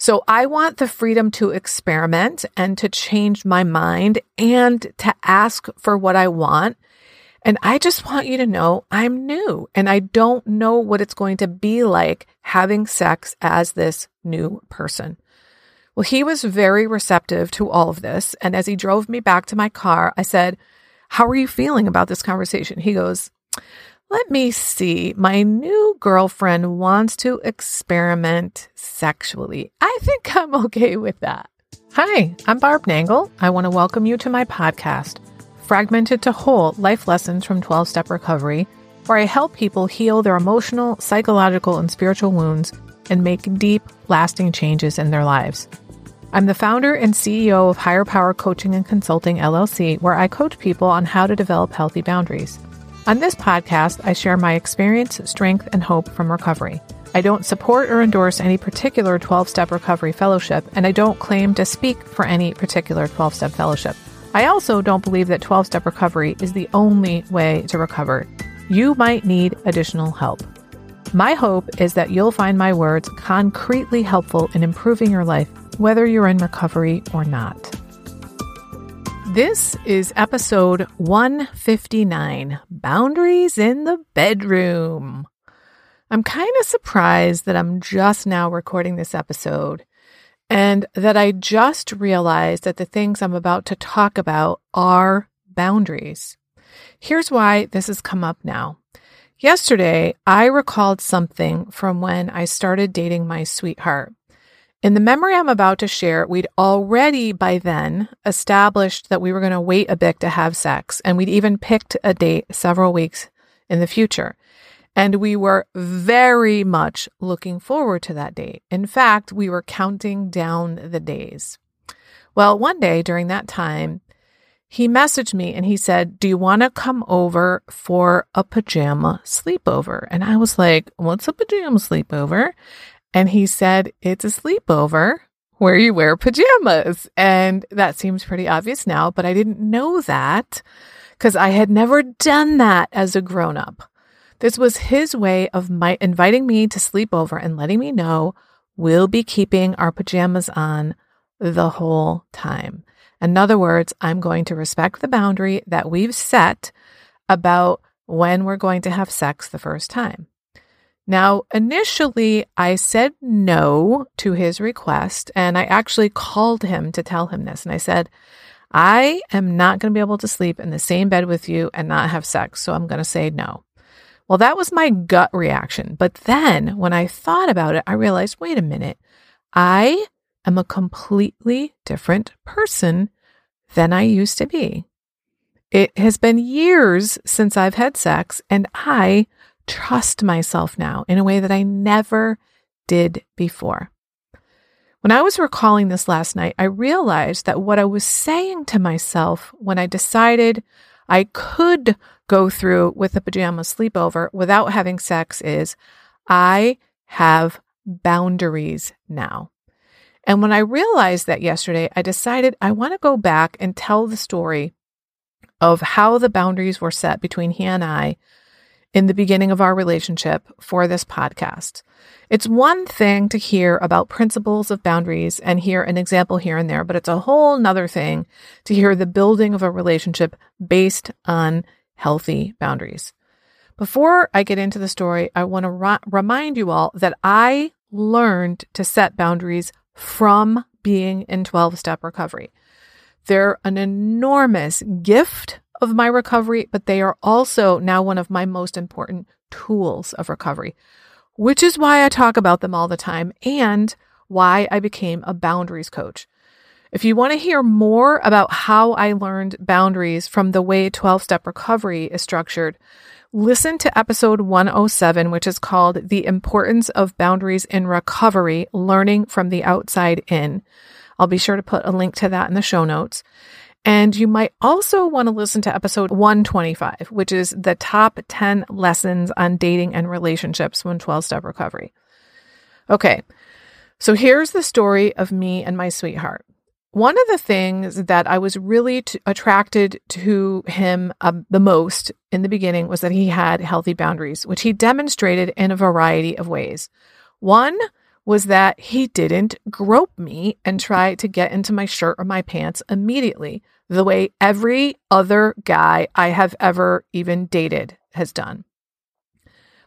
So I want the freedom to experiment and to change my mind and to ask for what I want. And I just want you to know I'm new and I don't know what it's going to be like having sex as this new person. Well, he was very receptive to all of this. And as he drove me back to my car, I said, How are you feeling about this conversation? He goes, Let me see. My new girlfriend wants to experiment sexually. I think I'm okay with that. Hi, I'm Barb Nangle. I want to welcome you to my podcast, Fragmented to Whole Life Lessons from 12 Step Recovery, where I help people heal their emotional, psychological, and spiritual wounds and make deep, lasting changes in their lives. I'm the founder and CEO of Higher Power Coaching and Consulting LLC, where I coach people on how to develop healthy boundaries. On this podcast, I share my experience, strength, and hope from recovery. I don't support or endorse any particular 12 step recovery fellowship, and I don't claim to speak for any particular 12 step fellowship. I also don't believe that 12 step recovery is the only way to recover. You might need additional help. My hope is that you'll find my words concretely helpful in improving your life, whether you're in recovery or not. This is episode 159 Boundaries in the Bedroom. I'm kind of surprised that I'm just now recording this episode and that I just realized that the things I'm about to talk about are boundaries. Here's why this has come up now. Yesterday, I recalled something from when I started dating my sweetheart. In the memory I'm about to share, we'd already by then established that we were going to wait a bit to have sex, and we'd even picked a date several weeks in the future. And we were very much looking forward to that date. In fact, we were counting down the days. Well, one day during that time, he messaged me and he said, Do you want to come over for a pajama sleepover? And I was like, What's a pajama sleepover? And he said, It's a sleepover where you wear pajamas. And that seems pretty obvious now, but I didn't know that because I had never done that as a grown up. This was his way of my inviting me to sleep over and letting me know we'll be keeping our pajamas on the whole time. In other words, I'm going to respect the boundary that we've set about when we're going to have sex the first time. Now, initially, I said no to his request, and I actually called him to tell him this. And I said, I am not going to be able to sleep in the same bed with you and not have sex, so I'm going to say no. Well, that was my gut reaction. But then when I thought about it, I realized wait a minute, I am a completely different person than I used to be. It has been years since I've had sex, and I trust myself now in a way that I never did before. When I was recalling this last night, I realized that what I was saying to myself when I decided I could go through with a pajama sleepover without having sex is I have boundaries now. And when I realized that yesterday, I decided I want to go back and tell the story of how the boundaries were set between he and I in the beginning of our relationship for this podcast. It's one thing to hear about principles of boundaries and hear an example here and there, but it's a whole nother thing to hear the building of a relationship based on healthy boundaries. Before I get into the story, I want to remind you all that I learned to set boundaries from being in 12 step recovery. They're an enormous gift of my recovery, but they are also now one of my most important tools of recovery, which is why I talk about them all the time and why I became a boundaries coach. If you want to hear more about how I learned boundaries from the way 12 step recovery is structured, listen to episode 107, which is called The Importance of Boundaries in Recovery Learning from the Outside In. I'll be sure to put a link to that in the show notes. And you might also want to listen to episode 125, which is the top 10 lessons on dating and relationships when 12 step recovery. Okay. So here's the story of me and my sweetheart. One of the things that I was really t- attracted to him um, the most in the beginning was that he had healthy boundaries, which he demonstrated in a variety of ways. One was that he didn't grope me and try to get into my shirt or my pants immediately, the way every other guy I have ever even dated has done.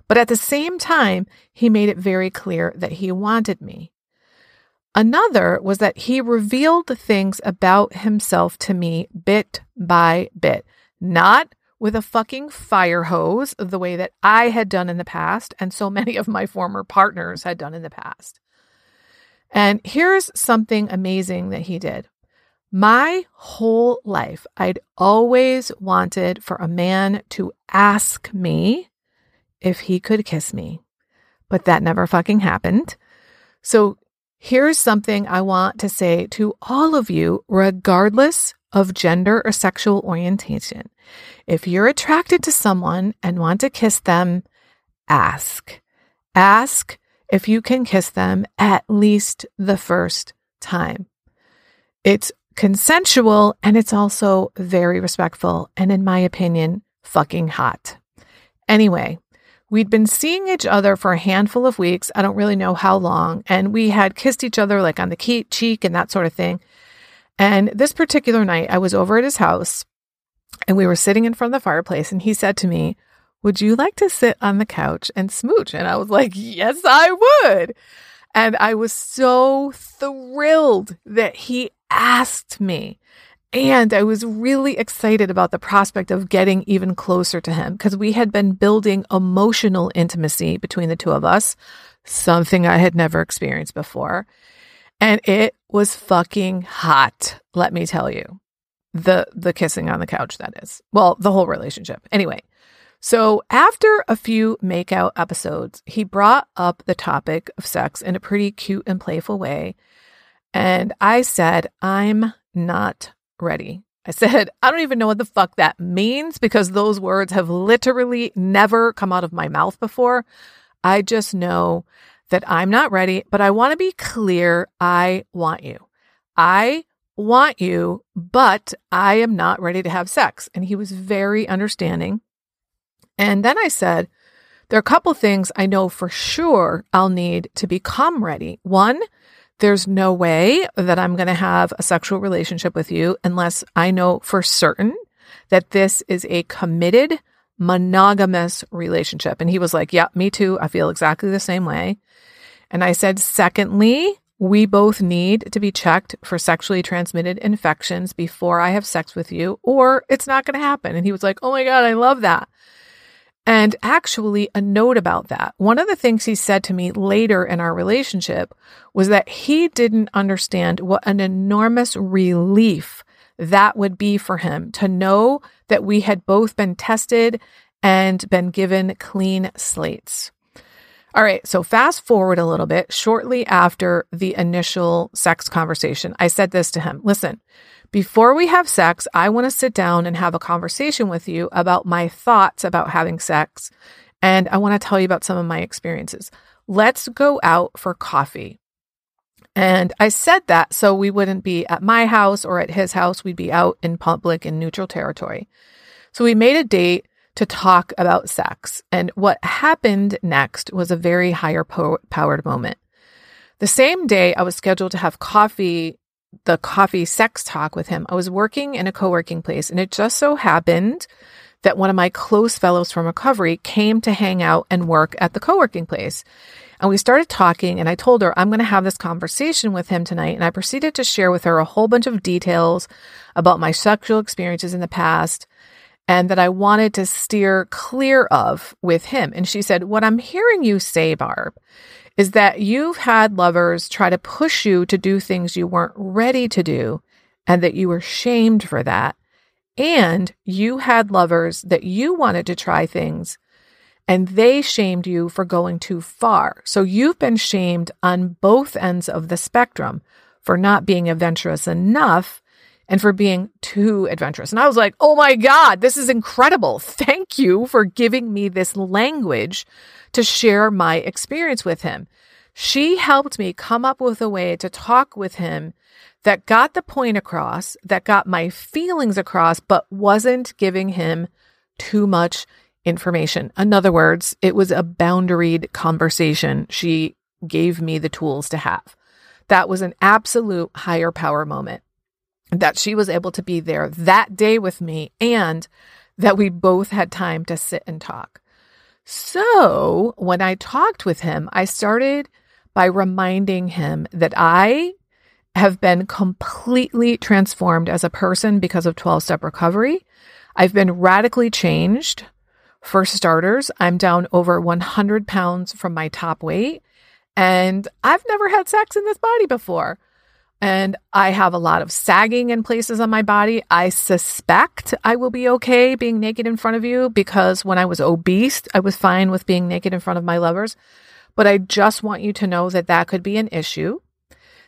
But at the same time, he made it very clear that he wanted me. Another was that he revealed things about himself to me bit by bit, not with a fucking fire hose the way that I had done in the past and so many of my former partners had done in the past. And here's something amazing that he did. My whole life, I'd always wanted for a man to ask me if he could kiss me, but that never fucking happened. So Here's something I want to say to all of you, regardless of gender or sexual orientation. If you're attracted to someone and want to kiss them, ask. Ask if you can kiss them at least the first time. It's consensual and it's also very respectful and, in my opinion, fucking hot. Anyway, We'd been seeing each other for a handful of weeks. I don't really know how long. And we had kissed each other like on the cheek and that sort of thing. And this particular night, I was over at his house and we were sitting in front of the fireplace. And he said to me, Would you like to sit on the couch and smooch? And I was like, Yes, I would. And I was so thrilled that he asked me. And I was really excited about the prospect of getting even closer to him because we had been building emotional intimacy between the two of us, something I had never experienced before. And it was fucking hot, let me tell you. The the kissing on the couch that is. Well, the whole relationship. Anyway, so after a few makeout episodes, he brought up the topic of sex in a pretty cute and playful way. And I said, I'm not ready. I said, I don't even know what the fuck that means because those words have literally never come out of my mouth before. I just know that I'm not ready, but I want to be clear. I want you. I want you, but I am not ready to have sex. And he was very understanding. And then I said, there are a couple things I know for sure I'll need to become ready. One, there's no way that I'm going to have a sexual relationship with you unless I know for certain that this is a committed, monogamous relationship. And he was like, Yeah, me too. I feel exactly the same way. And I said, Secondly, we both need to be checked for sexually transmitted infections before I have sex with you, or it's not going to happen. And he was like, Oh my God, I love that. And actually, a note about that. One of the things he said to me later in our relationship was that he didn't understand what an enormous relief that would be for him to know that we had both been tested and been given clean slates. All right, so fast forward a little bit. Shortly after the initial sex conversation, I said this to him Listen, before we have sex, I want to sit down and have a conversation with you about my thoughts about having sex. And I want to tell you about some of my experiences. Let's go out for coffee. And I said that so we wouldn't be at my house or at his house. We'd be out in public in neutral territory. So we made a date to talk about sex. And what happened next was a very higher po- powered moment. The same day I was scheduled to have coffee the coffee sex talk with him, I was working in a co working place, and it just so happened that one of my close fellows from recovery came to hang out and work at the co working place. And we started talking, and I told her I'm going to have this conversation with him tonight. And I proceeded to share with her a whole bunch of details about my sexual experiences in the past and that I wanted to steer clear of with him. And she said, What I'm hearing you say, Barb, is that you've had lovers try to push you to do things you weren't ready to do and that you were shamed for that. And you had lovers that you wanted to try things and they shamed you for going too far. So you've been shamed on both ends of the spectrum for not being adventurous enough and for being too adventurous. And I was like, oh my God, this is incredible. Thank you for giving me this language to share my experience with him. She helped me come up with a way to talk with him that got the point across, that got my feelings across, but wasn't giving him too much information. In other words, it was a boundaried conversation. She gave me the tools to have. That was an absolute higher power moment that she was able to be there that day with me and that we both had time to sit and talk. So when I talked with him, I started by reminding him that I have been completely transformed as a person because of 12 step recovery. I've been radically changed. For starters, I'm down over 100 pounds from my top weight, and I've never had sex in this body before. And I have a lot of sagging in places on my body. I suspect I will be okay being naked in front of you because when I was obese, I was fine with being naked in front of my lovers. But I just want you to know that that could be an issue.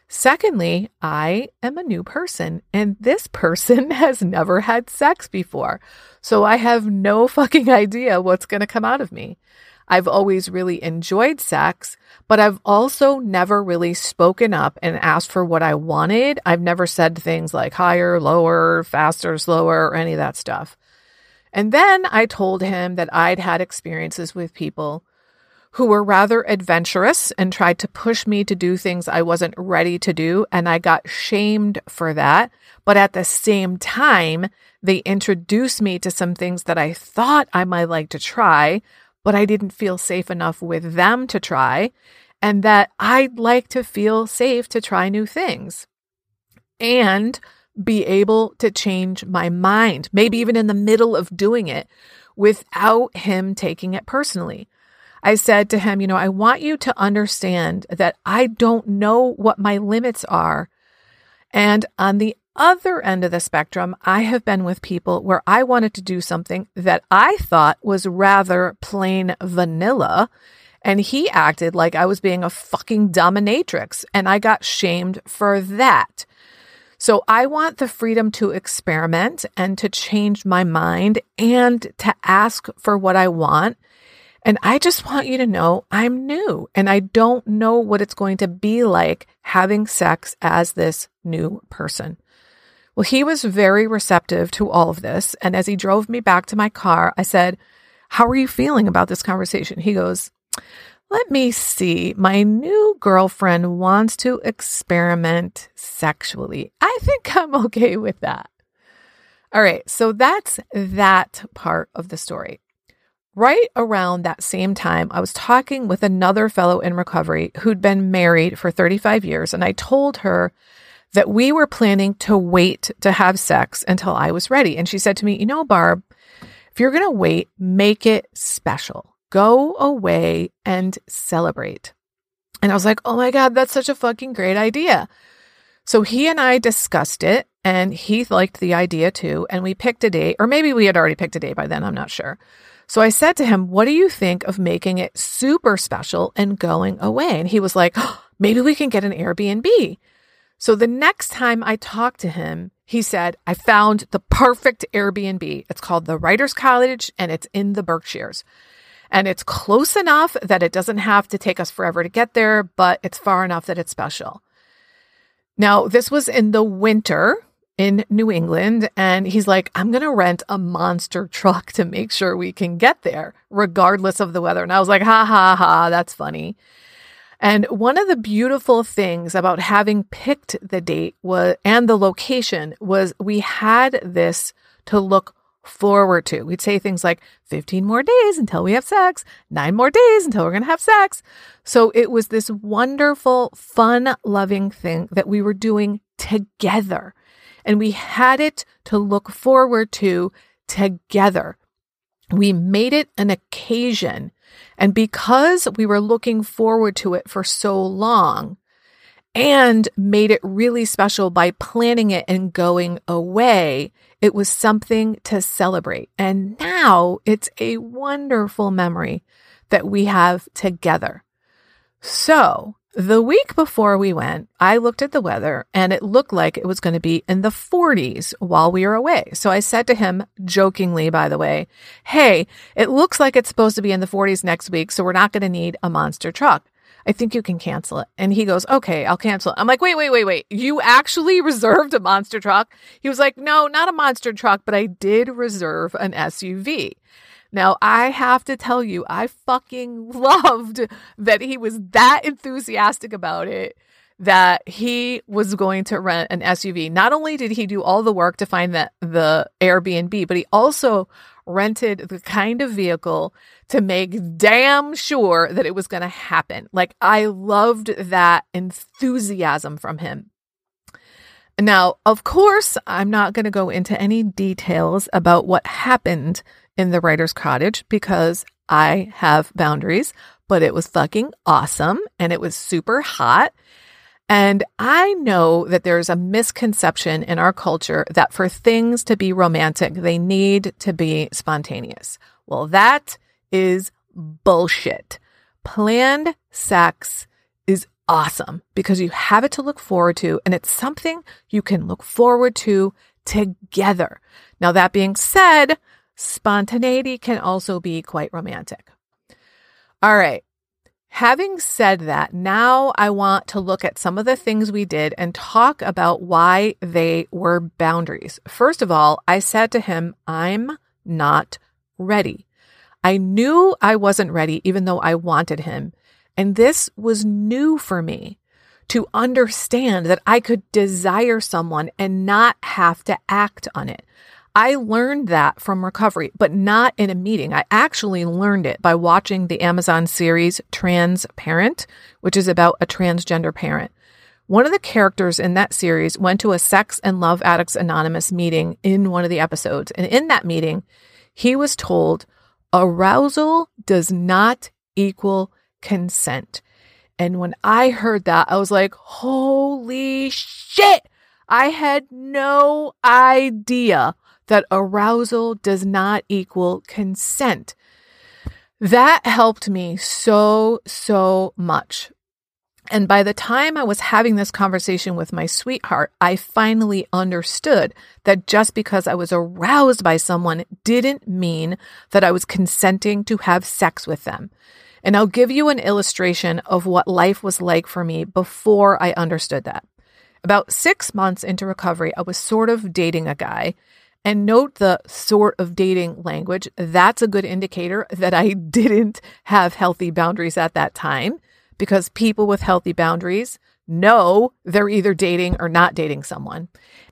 Secondly, I am a new person and this person has never had sex before. So I have no fucking idea what's going to come out of me. I've always really enjoyed sex, but I've also never really spoken up and asked for what I wanted. I've never said things like higher, lower, faster, slower, or any of that stuff. And then I told him that I'd had experiences with people who were rather adventurous and tried to push me to do things I wasn't ready to do. And I got shamed for that. But at the same time, they introduced me to some things that I thought I might like to try, but I didn't feel safe enough with them to try. And that I'd like to feel safe to try new things and be able to change my mind, maybe even in the middle of doing it without him taking it personally. I said to him, you know, I want you to understand that I don't know what my limits are. And on the other end of the spectrum, I have been with people where I wanted to do something that I thought was rather plain vanilla. And he acted like I was being a fucking dominatrix. And I got shamed for that. So I want the freedom to experiment and to change my mind and to ask for what I want and I just want you to know I'm new and I don't know what it's going to be like having sex as this new person. Well, he was very receptive to all of this. And as he drove me back to my car, I said, How are you feeling about this conversation? He goes, Let me see. My new girlfriend wants to experiment sexually. I think I'm okay with that. All right. So that's that part of the story. Right around that same time, I was talking with another fellow in recovery who'd been married for 35 years, and I told her that we were planning to wait to have sex until I was ready. And she said to me, You know, Barb, if you're going to wait, make it special. Go away and celebrate. And I was like, Oh my God, that's such a fucking great idea. So he and I discussed it, and he liked the idea too. And we picked a date, or maybe we had already picked a date by then, I'm not sure. So I said to him, What do you think of making it super special and going away? And he was like, oh, Maybe we can get an Airbnb. So the next time I talked to him, he said, I found the perfect Airbnb. It's called the Writers Cottage and it's in the Berkshires. And it's close enough that it doesn't have to take us forever to get there, but it's far enough that it's special. Now, this was in the winter, in New England. And he's like, I'm going to rent a monster truck to make sure we can get there, regardless of the weather. And I was like, ha ha ha, that's funny. And one of the beautiful things about having picked the date was, and the location was we had this to look forward to. We'd say things like 15 more days until we have sex, nine more days until we're going to have sex. So it was this wonderful, fun loving thing that we were doing together and we had it to look forward to together. We made it an occasion. And because we were looking forward to it for so long and made it really special by planning it and going away, it was something to celebrate. And now it's a wonderful memory that we have together. So the week before we went, I looked at the weather and it looked like it was going to be in the 40s while we were away. So I said to him, jokingly, by the way, Hey, it looks like it's supposed to be in the 40s next week. So we're not going to need a monster truck. I think you can cancel it. And he goes, okay, I'll cancel it. I'm like, wait, wait, wait, wait. You actually reserved a monster truck? He was like, no, not a monster truck, but I did reserve an SUV. Now, I have to tell you, I fucking loved that he was that enthusiastic about it that he was going to rent an SUV. Not only did he do all the work to find the, the Airbnb, but he also rented the kind of vehicle to make damn sure that it was going to happen. Like, I loved that enthusiasm from him. Now, of course, I'm not going to go into any details about what happened in the writer's cottage because I have boundaries, but it was fucking awesome and it was super hot. And I know that there's a misconception in our culture that for things to be romantic, they need to be spontaneous. Well, that is bullshit. Planned sex is awesome because you have it to look forward to and it's something you can look forward to together. Now, that being said, spontaneity can also be quite romantic. All right. Having said that, now I want to look at some of the things we did and talk about why they were boundaries. First of all, I said to him, I'm not ready. I knew I wasn't ready, even though I wanted him. And this was new for me to understand that I could desire someone and not have to act on it. I learned that from recovery, but not in a meeting. I actually learned it by watching the Amazon series Transparent, which is about a transgender parent. One of the characters in that series went to a Sex and Love Addicts Anonymous meeting in one of the episodes. And in that meeting, he was told arousal does not equal consent. And when I heard that, I was like, holy shit! I had no idea that arousal does not equal consent. That helped me so, so much. And by the time I was having this conversation with my sweetheart, I finally understood that just because I was aroused by someone didn't mean that I was consenting to have sex with them. And I'll give you an illustration of what life was like for me before I understood that. About six months into recovery, I was sort of dating a guy. And note the sort of dating language. That's a good indicator that I didn't have healthy boundaries at that time because people with healthy boundaries know they're either dating or not dating someone.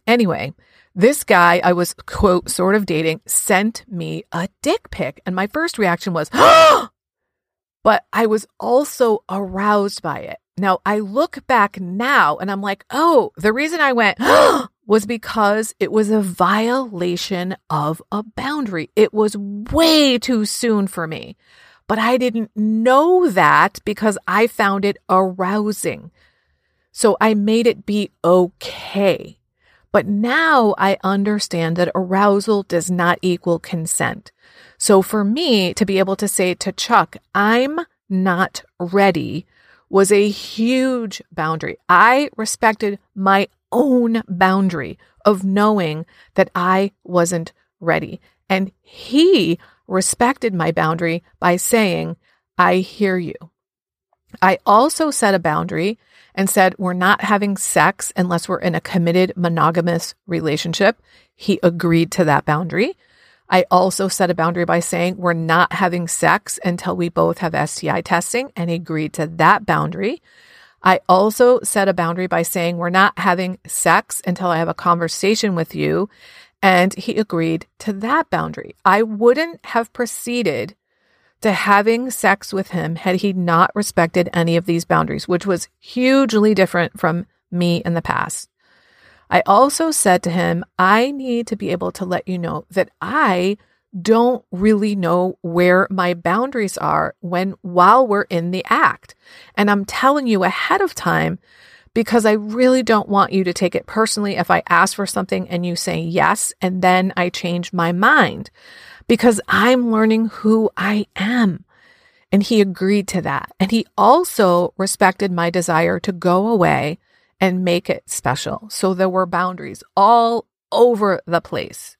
Anyway, this guy I was, quote, sort of dating sent me a dick pic. And my first reaction was, but I was also aroused by it. Now I look back now and I'm like, oh, the reason I went was because it was a violation of a boundary. It was way too soon for me. But I didn't know that because I found it arousing. So I made it be okay. But now I understand that arousal does not equal consent. So for me to be able to say to Chuck, I'm not ready was a huge boundary. I respected my own boundary of knowing that I wasn't ready. And he respected my boundary by saying, I hear you. I also set a boundary and said, We're not having sex unless we're in a committed monogamous relationship. He agreed to that boundary. I also set a boundary by saying we're not having sex until we both have STI testing and he agreed to that boundary. I also set a boundary by saying we're not having sex until I have a conversation with you. And he agreed to that boundary. I wouldn't have proceeded to having sex with him had he not respected any of these boundaries, which was hugely different from me in the past. I also said to him, I need to be able to let you know that I don't really know where my boundaries are when while we're in the act. And I'm telling you ahead of time because I really don't want you to take it personally if I ask for something and you say yes and then I change my mind because I'm learning who I am. And he agreed to that. And he also respected my desire to go away and make it special. So there were boundaries all over the place.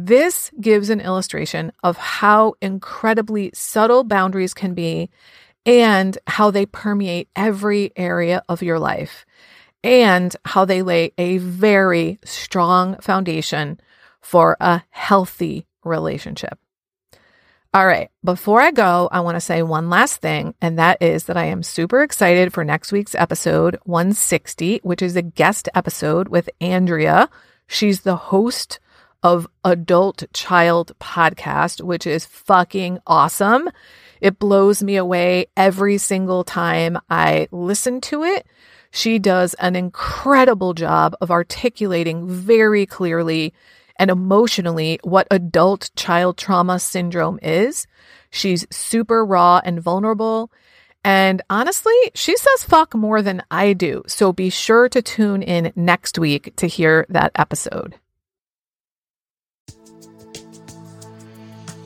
This gives an illustration of how incredibly subtle boundaries can be and how they permeate every area of your life and how they lay a very strong foundation for a healthy relationship. All right, before I go, I want to say one last thing, and that is that I am super excited for next week's episode 160, which is a guest episode with Andrea. She's the host of Adult Child Podcast, which is fucking awesome. It blows me away every single time I listen to it. She does an incredible job of articulating very clearly and emotionally what adult child trauma syndrome is. She's super raw and vulnerable. And honestly, she says fuck more than I do. So be sure to tune in next week to hear that episode.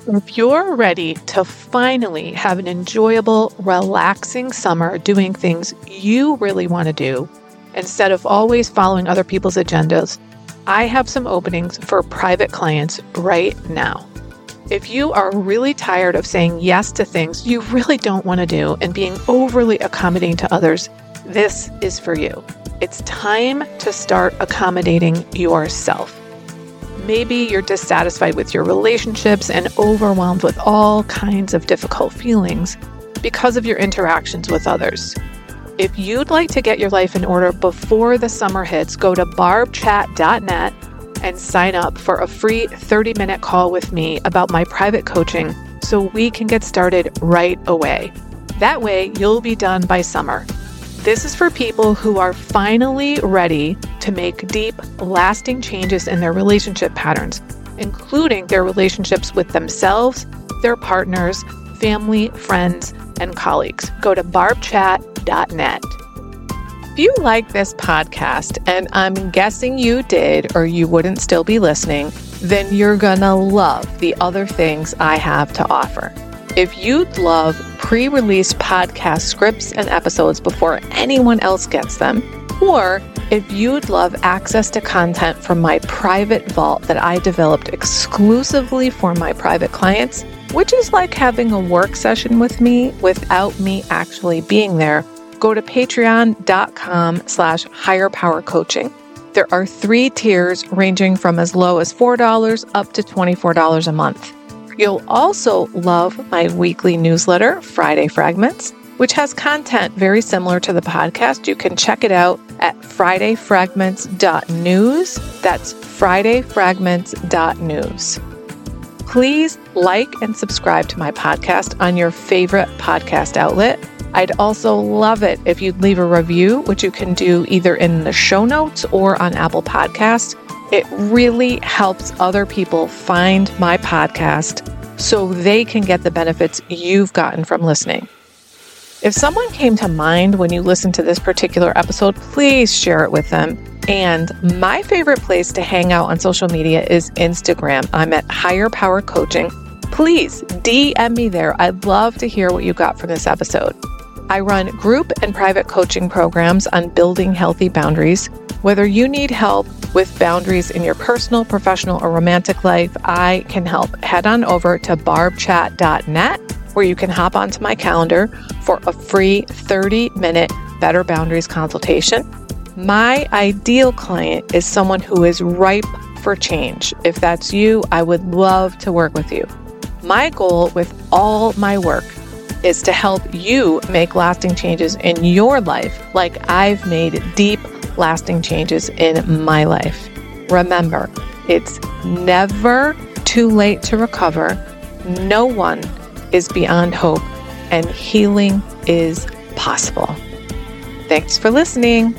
If you're ready to finally have an enjoyable, relaxing summer doing things you really want to do, instead of always following other people's agendas, I have some openings for private clients right now. If you are really tired of saying yes to things you really don't want to do and being overly accommodating to others, this is for you. It's time to start accommodating yourself. Maybe you're dissatisfied with your relationships and overwhelmed with all kinds of difficult feelings because of your interactions with others. If you'd like to get your life in order before the summer hits, go to barbchat.net and sign up for a free 30 minute call with me about my private coaching so we can get started right away. That way, you'll be done by summer. This is for people who are finally ready to make deep, lasting changes in their relationship patterns, including their relationships with themselves, their partners, family, friends, and colleagues. Go to barbchat.net. If you like this podcast, and I'm guessing you did or you wouldn't still be listening, then you're gonna love the other things I have to offer. If you'd love pre release podcast scripts and episodes before anyone else gets them, or if you'd love access to content from my private vault that I developed exclusively for my private clients, which is like having a work session with me without me actually being there, go to patreon.com slash higher power coaching. There are three tiers ranging from as low as $4 up to $24 a month. You'll also love my weekly newsletter, Friday Fragments, which has content very similar to the podcast. You can check it out at fridayfragments.news. That's fridayfragments.news. Please like and subscribe to my podcast on your favorite podcast outlet. I'd also love it if you'd leave a review, which you can do either in the show notes or on Apple Podcasts. It really helps other people find my podcast so they can get the benefits you've gotten from listening. If someone came to mind when you listened to this particular episode, please share it with them. And my favorite place to hang out on social media is Instagram. I'm at Higher Power Coaching. Please DM me there. I'd love to hear what you got from this episode. I run group and private coaching programs on building healthy boundaries. Whether you need help with boundaries in your personal, professional, or romantic life, I can help. Head on over to barbchat.net where you can hop onto my calendar for a free 30 minute Better Boundaries consultation. My ideal client is someone who is ripe for change. If that's you, I would love to work with you. My goal with all my work is to help you make lasting changes in your life, like I've made deep, lasting changes in my life. Remember, it's never too late to recover. No one is beyond hope, and healing is possible. Thanks for listening.